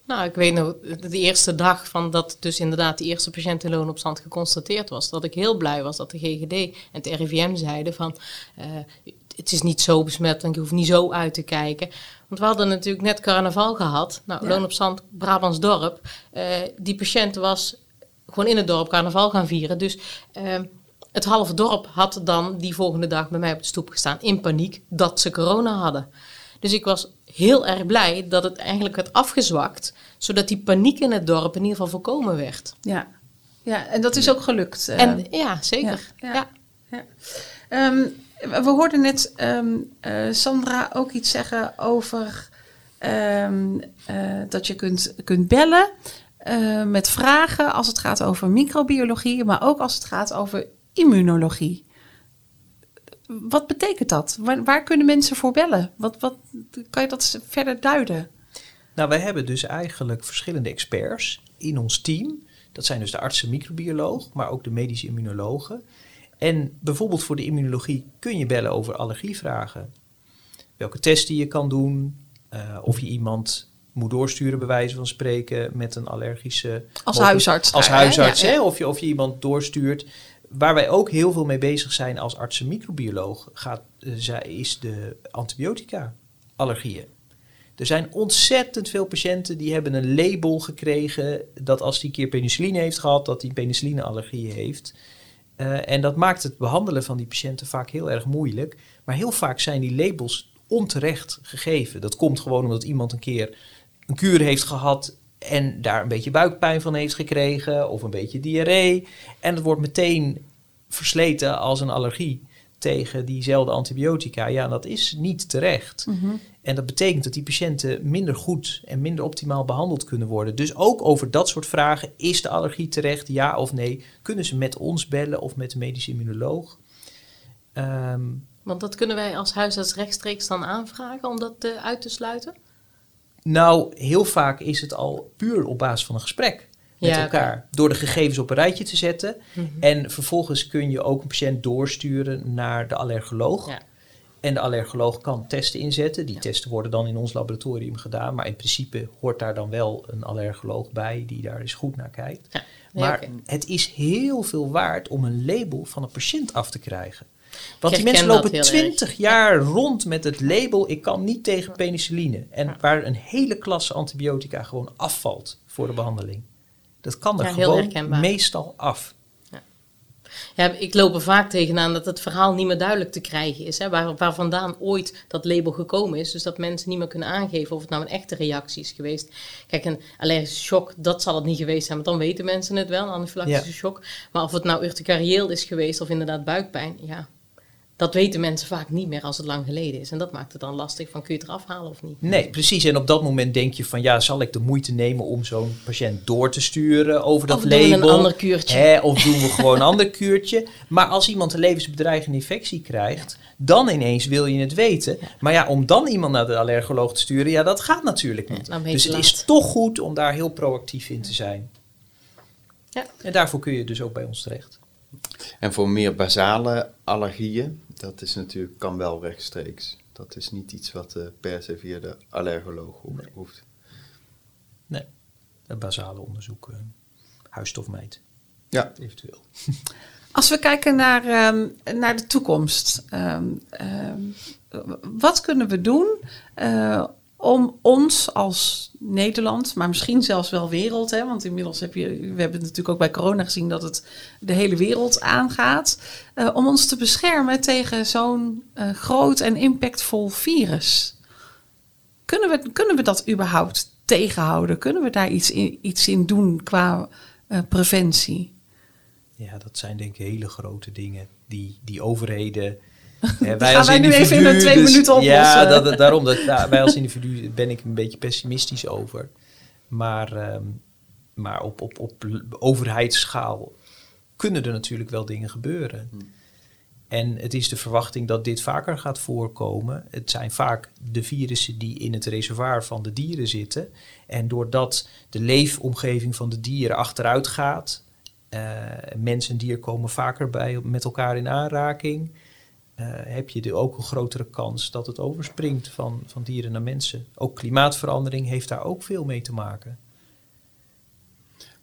S4: Nou, ik weet nog, de eerste dag van dat dus inderdaad de eerste patiënt in loonopstand geconstateerd was, dat ik heel blij was dat de GGD en het RIVM zeiden van, eh, het is niet zo besmettelijk, je hoeft niet zo uit te kijken. Want we hadden natuurlijk net carnaval gehad, nou,
S2: Ja.
S4: loonopstand Brabants dorp, eh, die patiënt was gewoon in het dorp carnaval gaan vieren, dus... eh, het halve dorp had dan die volgende dag bij mij op de stoep gestaan in paniek dat ze corona hadden. Dus ik was heel erg blij dat het eigenlijk werd afgezwakt, zodat die paniek in het dorp in ieder geval voorkomen werd.
S2: Ja, ja en dat is ook gelukt. eh.
S4: En ja, zeker.
S2: Ja,
S4: Ja,
S2: ja. Ehm, we hoorden net ehm, eh, Sandra ook iets zeggen over ehm, eh, dat je kunt, kunt bellen eh, met vragen als het gaat over microbiologie, maar ook als het gaat over immunologie. Wat betekent dat? Waar, waar kunnen mensen voor bellen? Wat, wat, kan je dat verder duiden?
S6: Nou, wij hebben dus eigenlijk verschillende experts in ons team. Dat zijn dus de artsen microbioloog, maar ook de medische immunologen. En bijvoorbeeld voor de immunologie kun je bellen over allergievragen. Welke testen je kan doen, eh, of je iemand moet doorsturen bij wijze van spreken met een allergische...
S2: Als huisarts.
S6: Als
S2: hè?
S6: huisarts,
S2: Ja, ja.
S6: hè? Of, je, of je iemand doorstuurt. Waar wij ook heel veel mee bezig zijn als artsen microbioloog, gaat, eh, zij- is de antibiotica-allergieën. Er zijn ontzettend veel patiënten die hebben een label gekregen dat als die een keer penicilline heeft gehad, dat die penicillineallergie heeft. Eh, en dat maakt het behandelen van die patiënten vaak heel erg moeilijk. Maar heel vaak zijn die labels onterecht gegeven. Dat komt gewoon omdat iemand een keer een kuur heeft gehad en daar een beetje buikpijn van heeft gekregen of een beetje diarree. En het wordt meteen versleten als een allergie tegen diezelfde antibiotica. Ja, dat is niet terecht.
S2: Mhm.
S6: En dat betekent dat die patiënten minder goed en minder optimaal behandeld kunnen worden. Dus ook over dat soort vragen, is de allergie terecht, ja of nee, kunnen ze met ons bellen of met de medische immunoloog. Ehm,
S4: Want dat kunnen wij als huisarts rechtstreeks dan aanvragen om dat eh, uit te sluiten?
S6: nou, heel vaak is het al puur op basis van een gesprek met
S4: Ja,
S6: elkaar. Door de gegevens op een rijtje te zetten.
S4: Mhm.
S6: En vervolgens kun je ook een patiënt doorsturen naar de allergoloog.
S4: Ja.
S6: En de allergoloog kan testen inzetten. Die testen worden dan in ons laboratorium gedaan. Maar in principe hoort daar dan wel een allergoloog bij die daar eens goed naar kijkt.
S4: Ja, nee,
S6: Maar het is heel veel waard om een label van een patiënt af te krijgen. Want die mensen lopen twintig jaar rond met het label: ik kan niet tegen penicilline. En waar een hele klasse antibiotica gewoon afvalt voor de behandeling. Dat kan er gewoon meestal af.
S4: Ja, ik loop er vaak tegenaan dat het verhaal niet meer duidelijk te krijgen is. Hè, waar, waar vandaan ooit dat label gekomen is. Dus dat mensen niet meer kunnen aangeven of het nou een echte reactie is geweest. Kijk, een allergische shock, dat zal het niet geweest zijn. Want dan weten mensen het wel, een anafylactische
S6: Ja.
S4: shock. Maar of het nou urticarieel is geweest of inderdaad buikpijn, ja... Dat weten mensen vaak niet meer als het lang geleden is. En dat maakt het dan lastig van kun je het eraf halen of niet.
S6: Nee, precies. En op dat moment denk je van ja, zal ik de moeite nemen om zo'n patiënt door te sturen over dat
S4: Of doen we
S6: label?
S4: een ander kuurtje.
S6: Hè, of doen we gewoon een [LAUGHS] ander kuurtje? Maar als iemand een levensbedreigende infectie krijgt, dan ineens wil je het weten. Maar ja, om dan iemand naar de allergoloog te sturen, ja, dat gaat natuurlijk niet. dus het is toch goed om daar heel proactief in te zijn.
S4: Ja.
S6: En daarvoor kun je dus ook bij ons terecht.
S5: En voor meer basale allergieën, dat is natuurlijk, kan wel rechtstreeks. Dat is niet iets wat eh, per se via de allergoloog ho- hoeft.
S6: Nee, het basale onderzoek, eh, huisstofmeet,
S5: Ja,
S6: eventueel. [LAUGHS]
S2: Als we kijken naar, ehm, naar de toekomst, ehm, ehm, wat kunnen we doen eh, om ons als Nederland, maar misschien zelfs wel wereld, hè, want inmiddels heb je, we hebben natuurlijk ook bij corona gezien dat het de hele wereld aangaat, eh, om ons te beschermen tegen zo'n eh, groot en impactvol virus. Kunnen we, kunnen we dat überhaupt tegenhouden? Kunnen we daar iets in, iets in doen qua eh, preventie?
S6: Ja, dat zijn denk ik hele grote dingen die, die overheden. [LAUGHS]
S2: gaan wij nu even in
S6: individu
S2: twee
S6: dus-
S2: minuten
S6: Ja,
S2: oplossen.
S6: dat, dat- daarom. Dat, ja, wij als individu ben ik een beetje pessimistisch over. Maar, ehm, maar op, op, op overheidsschaal kunnen er natuurlijk wel dingen gebeuren. En het is de verwachting dat dit vaker gaat voorkomen. Het zijn vaak de virussen die in het reservoir van de dieren zitten. En doordat de leefomgeving van de dieren achteruit gaat, eh, mens en dier komen vaker bij, met elkaar in aanraking, eh, heb je ook een grotere kans dat het overspringt van, van dieren naar mensen. Ook klimaatverandering heeft daar ook veel mee te maken.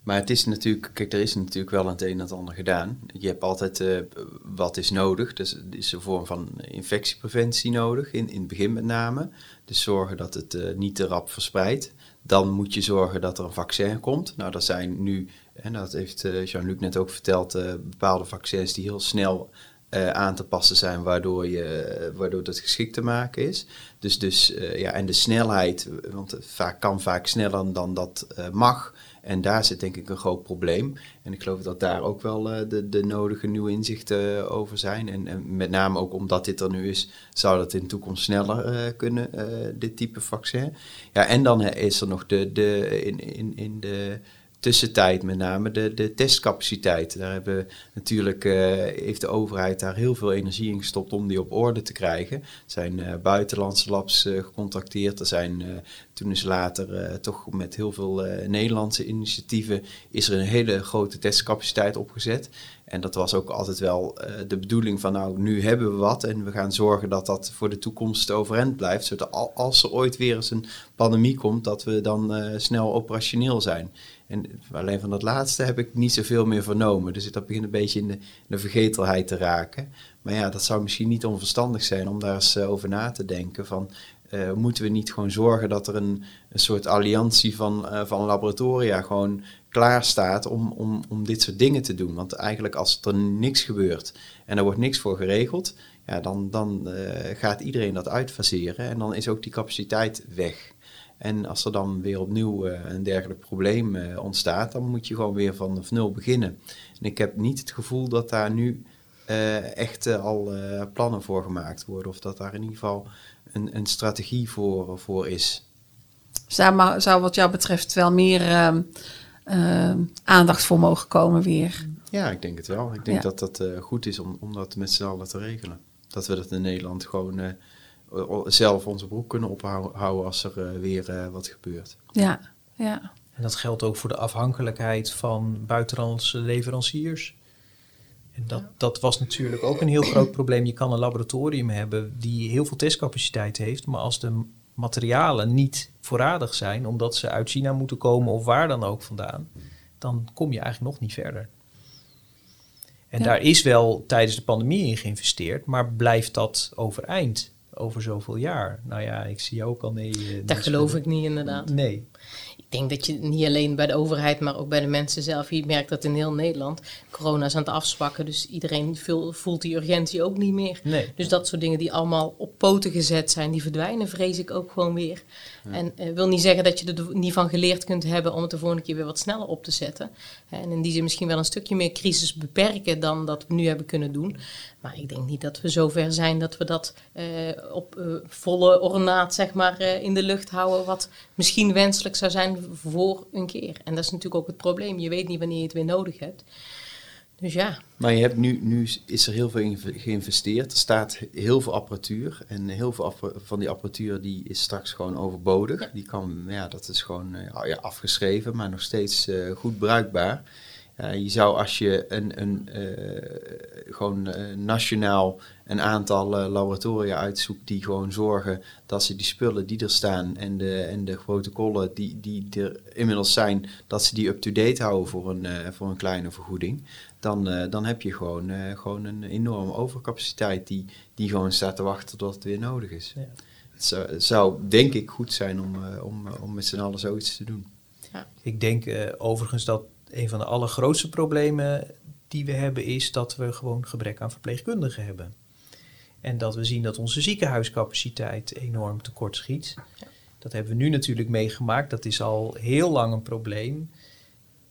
S5: Maar het is natuurlijk, kijk, er is natuurlijk wel het een en het ander gedaan. Je hebt altijd eh, wat is nodig. Dus er is een vorm van infectiepreventie nodig, in, in het begin met name. Dus zorgen dat het eh, niet te rap verspreidt. Dan moet je zorgen dat er een vaccin komt. Nou, er zijn nu En dat heeft Jean-Luc net ook verteld, bepaalde vaccins die heel snel eh, aan te passen zijn, waardoor, je, waardoor het geschikt te maken is. Dus, dus ja, en de snelheid, want het vaak, kan vaak sneller dan dat mag. En daar zit denk ik een groot probleem. En ik geloof dat daar ook wel de, de nodige nieuwe inzichten over zijn. En, en, met name ook omdat dit er nu is, zou dat in de toekomst sneller kunnen, dit type vaccin. Ja, en dan is er nog de, de, in, in, in de tussentijd met name de, de testcapaciteit. Daar hebben natuurlijk, uh, heeft de overheid daar heel veel energie in gestopt om die op orde te krijgen. Er zijn uh, buitenlandse labs uh, gecontacteerd. Er zijn toen is later toch met heel veel Nederlandse initiatieven is er een hele grote testcapaciteit opgezet. En dat was ook altijd wel de bedoeling van nou, nu hebben we wat en we gaan zorgen dat dat voor de toekomst overeind blijft. Zodat als er ooit weer eens een pandemie komt, dat we dan snel operationeel zijn. En alleen van dat laatste heb ik niet zoveel meer vernomen. Dus dat begint een beetje in de, de vergetelheid te raken. Maar ja, dat zou misschien niet onverstandig zijn om daar eens eh, over na te denken. Van, uh, moeten we niet gewoon zorgen dat er een, een soort alliantie van, uh, van laboratoria gewoon klaar staat om, om, om dit soort dingen te doen? Want eigenlijk als er niks gebeurt en er wordt niks voor geregeld, ja, dan, dan gaat iedereen dat uitfaseren en dan is ook die capaciteit weg. En als er dan weer opnieuw uh, een dergelijk probleem uh, ontstaat, dan moet je gewoon weer van nul beginnen. En ik heb niet het gevoel dat daar nu uh, echt al plannen voor gemaakt worden, of dat daar in ieder geval een, een strategie voor, voor is.
S2: Zou, zou wat jou betreft wel meer ehm, ehm, aandacht voor mogen komen weer?
S5: Ja, ik denk het wel. Ik denk dat dat goed is om, om dat met z'n allen te regelen. Dat we dat in Nederland gewoon zelf onze broek kunnen ophouden als er eh, weer eh, wat gebeurt.
S2: Ja, ja.
S6: En dat geldt ook voor de afhankelijkheid van buitenlandse leveranciers. En dat, dat was natuurlijk ook een heel groot probleem. Je kan een laboratorium hebben die heel veel testcapaciteit heeft, maar als de materialen niet voorradig zijn, omdat ze uit China moeten komen of waar dan ook vandaan, dan kom je eigenlijk nog niet verder. En daar is wel tijdens de pandemie in geïnvesteerd, maar blijft dat overeind? Over zoveel jaar. Nou ja, ik zie ook al nee. Uh,
S4: dat geloof ik niet inderdaad.
S6: Nee.
S4: Ik denk dat je niet alleen bij de overheid, maar ook bij de mensen zelf. Je merkt dat in heel Nederland. Corona is aan het afzwakken, dus iedereen voelt die urgentie ook niet meer.
S6: Nee.
S4: Dus dat soort dingen die allemaal op poten gezet zijn, die verdwijnen, vrees ik ook gewoon weer. En uh, wil niet zeggen dat je er niet van geleerd kunt hebben om het de volgende keer weer wat sneller op te zetten. En in die zin misschien wel een stukje meer crisis beperken dan dat we nu hebben kunnen doen. Maar ik denk niet dat we zover zijn dat we dat uh, op uh, volle ornaat zeg maar, in de lucht houden. Wat misschien wenselijk zou zijn voor een keer. En dat is natuurlijk ook het probleem. Je weet niet wanneer je het weer nodig hebt. Dus ja.
S5: Maar je hebt nu, nu is er heel veel in geïnvesteerd. Er staat heel veel apparatuur. En heel veel van die apparatuur die is straks gewoon overbodig. Die kan, ja, dat is gewoon uh, ja, afgeschreven, maar nog steeds uh, goed bruikbaar. Uh, je zou als je een, een gewoon nationaal een aantal laboratoria uitzoekt die gewoon zorgen dat ze die spullen die er staan en de, en de protocollen die, die er inmiddels zijn, dat ze die up-to-date houden voor een, voor een kleine vergoeding dan, uh, dan heb je gewoon, uh, gewoon een enorme overcapaciteit die, die gewoon staat te wachten tot het weer nodig is. Ja. Het, zou, zou, denk ik goed zijn om, uh, om, om met z'n allen zoiets te doen.
S6: Ja. Ik denk overigens dat een van de allergrootste problemen die we hebben is dat we gewoon gebrek aan verpleegkundigen hebben. En dat we zien dat onze ziekenhuiscapaciteit enorm tekort schiet. Dat hebben we nu natuurlijk meegemaakt. Dat is al heel lang een probleem.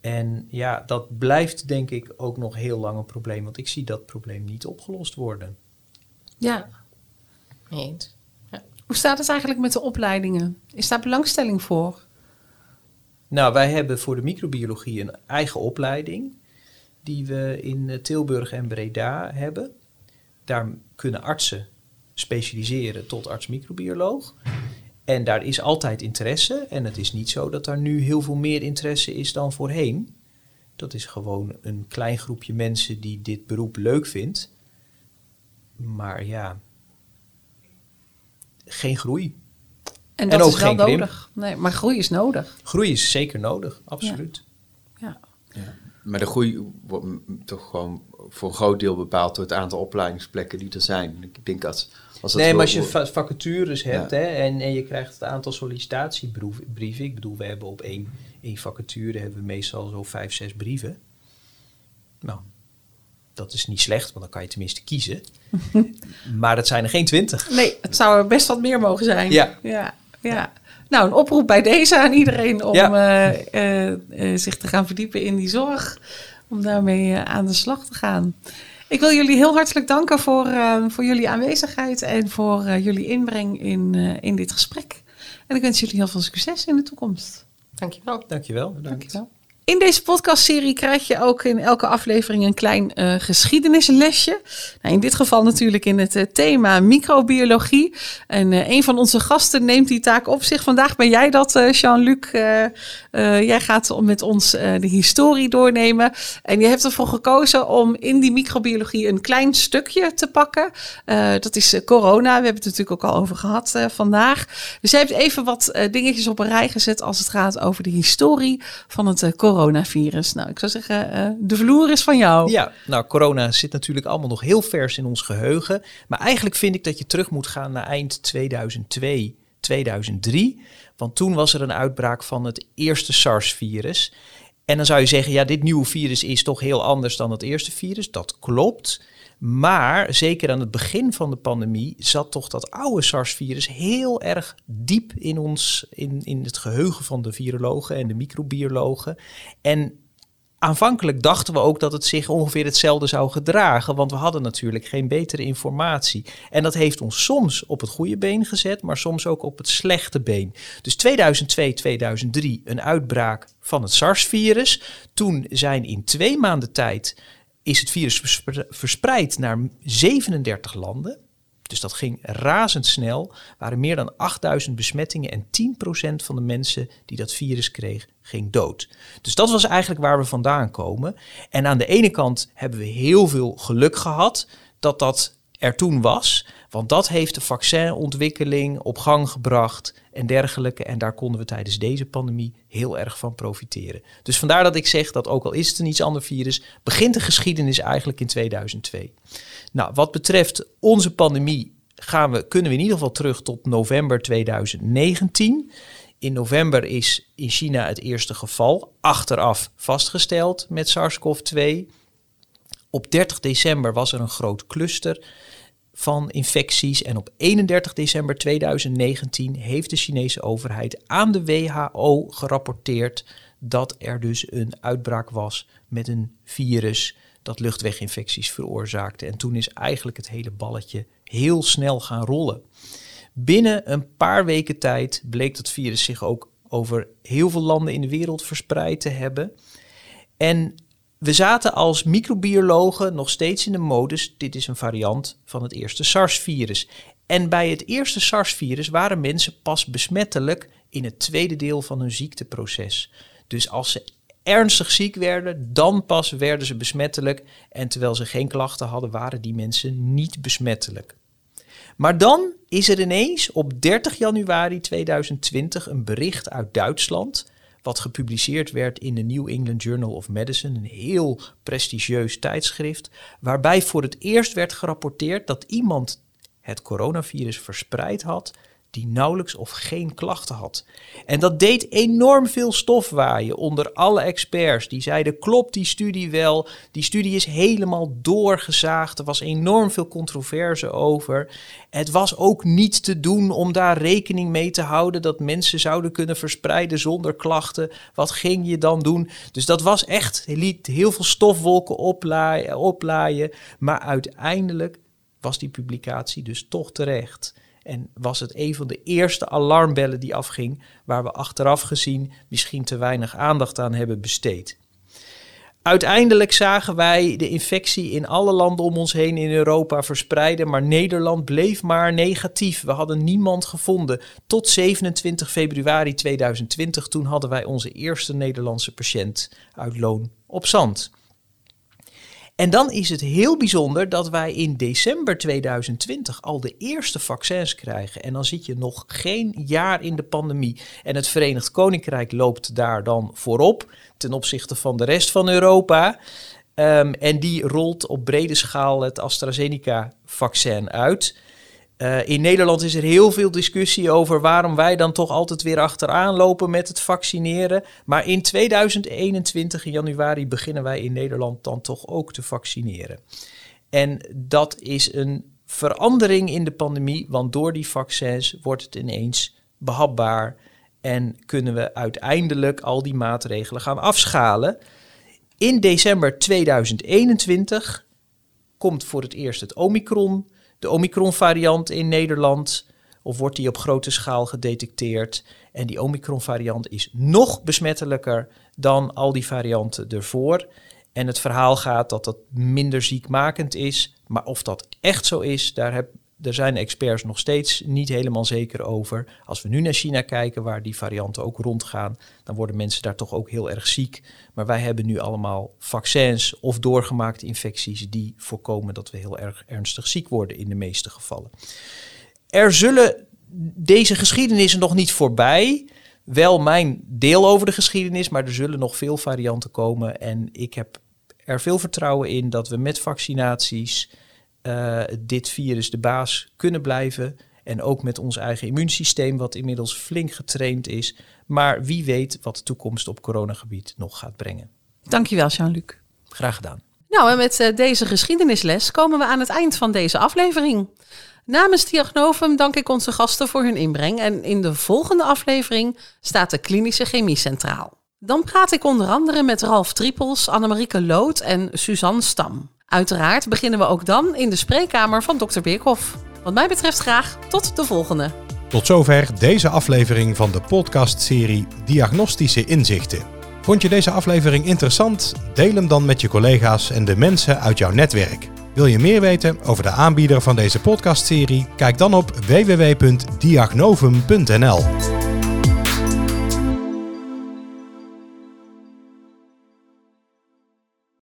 S6: En ja, dat blijft denk ik ook nog heel lang een probleem, want ik zie dat probleem niet opgelost worden.
S2: Ja, eens. Ja. Hoe staat het eigenlijk met de opleidingen? Is daar belangstelling voor?
S6: Nou, wij hebben voor de microbiologie een eigen opleiding die we in Tilburg en Breda hebben. Daar kunnen artsen specialiseren tot arts-microbioloog. En daar is altijd interesse. En het is niet zo dat er nu heel veel meer interesse is dan voorheen. Dat is gewoon een klein groepje mensen die dit beroep leuk vindt. Maar ja, geen groei.
S2: En dat en ook is wel nodig. Nee, maar groei is nodig.
S6: Groei is zeker nodig, absoluut.
S2: Ja.
S5: ja. ja. Maar de groei wordt toch gewoon voor een groot deel bepaald door het aantal opleidingsplekken die er zijn. Ik denk dat
S6: nee, maar als je vacatures hebt hè, en, en je krijgt het aantal sollicitatiebrieven. Ik bedoel, we hebben op 1, In vacature hebben we meestal zo vijf, zes brieven. Nou, dat is niet slecht, want dan kan je tenminste kiezen. [LAUGHS] maar dat zijn er geen twintig.
S2: Nee, het zou er best wat meer mogen zijn.
S6: Ja.
S2: ja, ja. Nou, een oproep bij deze aan iedereen om
S6: Ja.
S2: eh, eh, eh, zich te gaan verdiepen in die zorg. Om daarmee aan de slag te gaan. Ik wil jullie heel hartelijk danken voor, eh, voor jullie aanwezigheid en voor eh, jullie inbreng in, eh, in dit gesprek. En ik wens jullie heel veel succes in de toekomst.
S4: Dankjewel.
S6: Dankjewel.
S2: Dankjewel. In deze podcastserie krijg je ook in elke aflevering een klein eh, geschiedenislesje. Nou, in dit geval natuurlijk in het eh, thema microbiologie. En eh, een van onze gasten neemt die taak op zich. Vandaag ben jij dat, Jean-Luc. Jij gaat met ons de historie doornemen. En je hebt ervoor gekozen om in die microbiologie een klein stukje te pakken. Dat is corona. We hebben het natuurlijk ook al over gehad eh, vandaag. Dus jij hebt even wat dingetjes op een rij gezet als het gaat over de historie van het eh, coronavirus. Nou, ik zou zeggen, eh, de vloer is van jou.
S6: Ja, nou, corona zit natuurlijk allemaal nog heel vers in ons geheugen. Maar eigenlijk vind ik dat je terug moet gaan naar eind 2002, 2003. Want toen was er een uitbraak van het eerste SARS-virus. En dan zou je zeggen, ja, dit nieuwe virus is toch heel anders dan het eerste virus. Dat klopt. Maar zeker aan het begin van de pandemie zat toch dat oude SARS-virus heel erg diep in ons, in, in het geheugen van de virologen en de microbiologen. En aanvankelijk dachten we ook dat het zich ongeveer hetzelfde zou gedragen, want we hadden natuurlijk geen betere informatie. En dat heeft ons soms op het goede been gezet, maar soms ook op het slechte been. Dus 2002, 2003 een uitbraak van het SARS-virus. Toen zijn in twee maanden tijd is het virus verspre- verspreid naar 37 landen. Dus dat ging razendsnel. Er waren meer dan 8000 besmettingen en 10% van de mensen die dat virus kreeg, ging dood. Dus dat was eigenlijk waar we vandaan komen. En aan de ene kant hebben we heel veel geluk gehad dat dat er toen was. Want dat heeft de vaccinontwikkeling op gang gebracht en dergelijke. En daar konden we tijdens deze pandemie heel erg van profiteren. Dus vandaar dat ik zeg dat ook al is het een iets ander virus, begint de geschiedenis eigenlijk in 2002. Nou, wat betreft onze pandemie gaan we, kunnen we in ieder geval terug tot november 2019. In november is in China het eerste geval achteraf vastgesteld met SARS-CoV-2. Op 30 december was er een groot cluster van infecties en op 31 december 2019 heeft de Chinese overheid aan de WHO gerapporteerd dat er dus een uitbraak was met een virus dat luchtweginfecties veroorzaakte. En toen is eigenlijk het hele balletje heel snel gaan rollen. Binnen een paar weken tijd bleek dat virus zich ook over heel veel landen in de wereld verspreid te hebben. En we zaten als microbiologen nog steeds in de modus, dit is een variant van het eerste SARS-virus. En bij het eerste SARS-virus waren mensen pas besmettelijk in het tweede deel van hun ziekteproces. Dus als ze ernstig ziek werden, dan pas werden ze besmettelijk. En terwijl ze geen klachten hadden, waren die mensen niet besmettelijk. Maar dan is er ineens op 30 januari 2020 een bericht uit Duitsland, wat gepubliceerd werd in de New England Journal of Medicine, een heel prestigieus tijdschrift, waarbij voor het eerst werd gerapporteerd dat iemand het coronavirus verspreid had die nauwelijks of geen klachten had. En dat deed enorm veel stof waaien onder alle experts. Die zeiden, klopt die studie wel? Die studie is helemaal doorgezaagd. Er was enorm veel controverse over. Het was ook niet te doen om daar rekening mee te houden... dat mensen zouden kunnen verspreiden zonder klachten. Wat ging je dan doen? Dus dat was echt, liet heel veel stofwolken oplaaien, oplaaien. Maar uiteindelijk was die publicatie dus toch terecht... En was het een van de eerste alarmbellen die afging, waar we achteraf gezien misschien te weinig aandacht aan hebben besteed. Uiteindelijk zagen wij de infectie in alle landen om ons heen in Europa verspreiden, maar Nederland bleef maar negatief. We hadden niemand gevonden. Tot 27 februari 2020, toen hadden wij onze eerste Nederlandse patiënt uit Loon op Zand. En dan is het heel bijzonder dat wij in december 2020 al de eerste vaccins krijgen. En dan zit je nog geen jaar in de pandemie. En het Verenigd Koninkrijk loopt daar dan voorop ten opzichte van de rest van Europa. Um, en die rolt op brede schaal het AstraZeneca-vaccin uit. Uh, in Nederland is er heel veel discussie over waarom wij dan toch altijd weer achteraan lopen met het vaccineren. Maar in 2021, in januari, beginnen wij in Nederland dan toch ook te vaccineren. En dat is een verandering in de pandemie, want door die vaccins wordt het ineens behapbaar en kunnen we uiteindelijk al die maatregelen gaan afschalen. In december 2021 komt voor het eerst het Omicron, de Omicron-variant in Nederland, of wordt die op grote schaal gedetecteerd. En die Omicron-variant is nog besmettelijker dan al die varianten ervoor. En het verhaal gaat dat dat minder ziekmakend is. Maar of dat echt zo is, daar, heb, daar zijn experts nog steeds niet helemaal zeker over. Als we nu naar China kijken, waar die varianten ook rondgaan, dan worden mensen daar toch ook heel erg ziek. Maar wij hebben nu allemaal vaccins of doorgemaakte infecties die voorkomen dat we heel erg ernstig ziek worden in de meeste gevallen. Er zullen deze geschiedenissen nog niet voorbij wel mijn deel over de geschiedenis, maar er zullen nog veel varianten komen. En ik heb er veel vertrouwen in dat we met vaccinaties uh, dit virus de baas kunnen blijven. En ook met ons eigen immuunsysteem, wat inmiddels flink getraind is. Maar wie weet wat de toekomst op coronagebied nog gaat brengen.
S2: Dankjewel, Jean-Luc.
S6: Graag gedaan.
S2: Nou, en met uh, deze geschiedenisles komen we aan het eind van deze aflevering. Namens Diagnovum dank ik onze gasten voor hun inbreng. En in de volgende aflevering staat de klinische chemie centraal. Dan praat ik onder andere met Ralf Triepels, Annemarieke Lood en Suzanne Stam. Uiteraard beginnen we ook dan in de spreekkamer van Dr. Beerkhoff. Wat mij betreft graag tot de volgende.
S1: Tot zover deze aflevering van de podcastserie Diagnostische Inzichten. Vond je deze aflevering interessant? Deel hem dan met je collega's en de mensen uit jouw netwerk. Wil je meer weten over de aanbieder van deze podcastserie? Kijk dan op www.diagnovum.nl.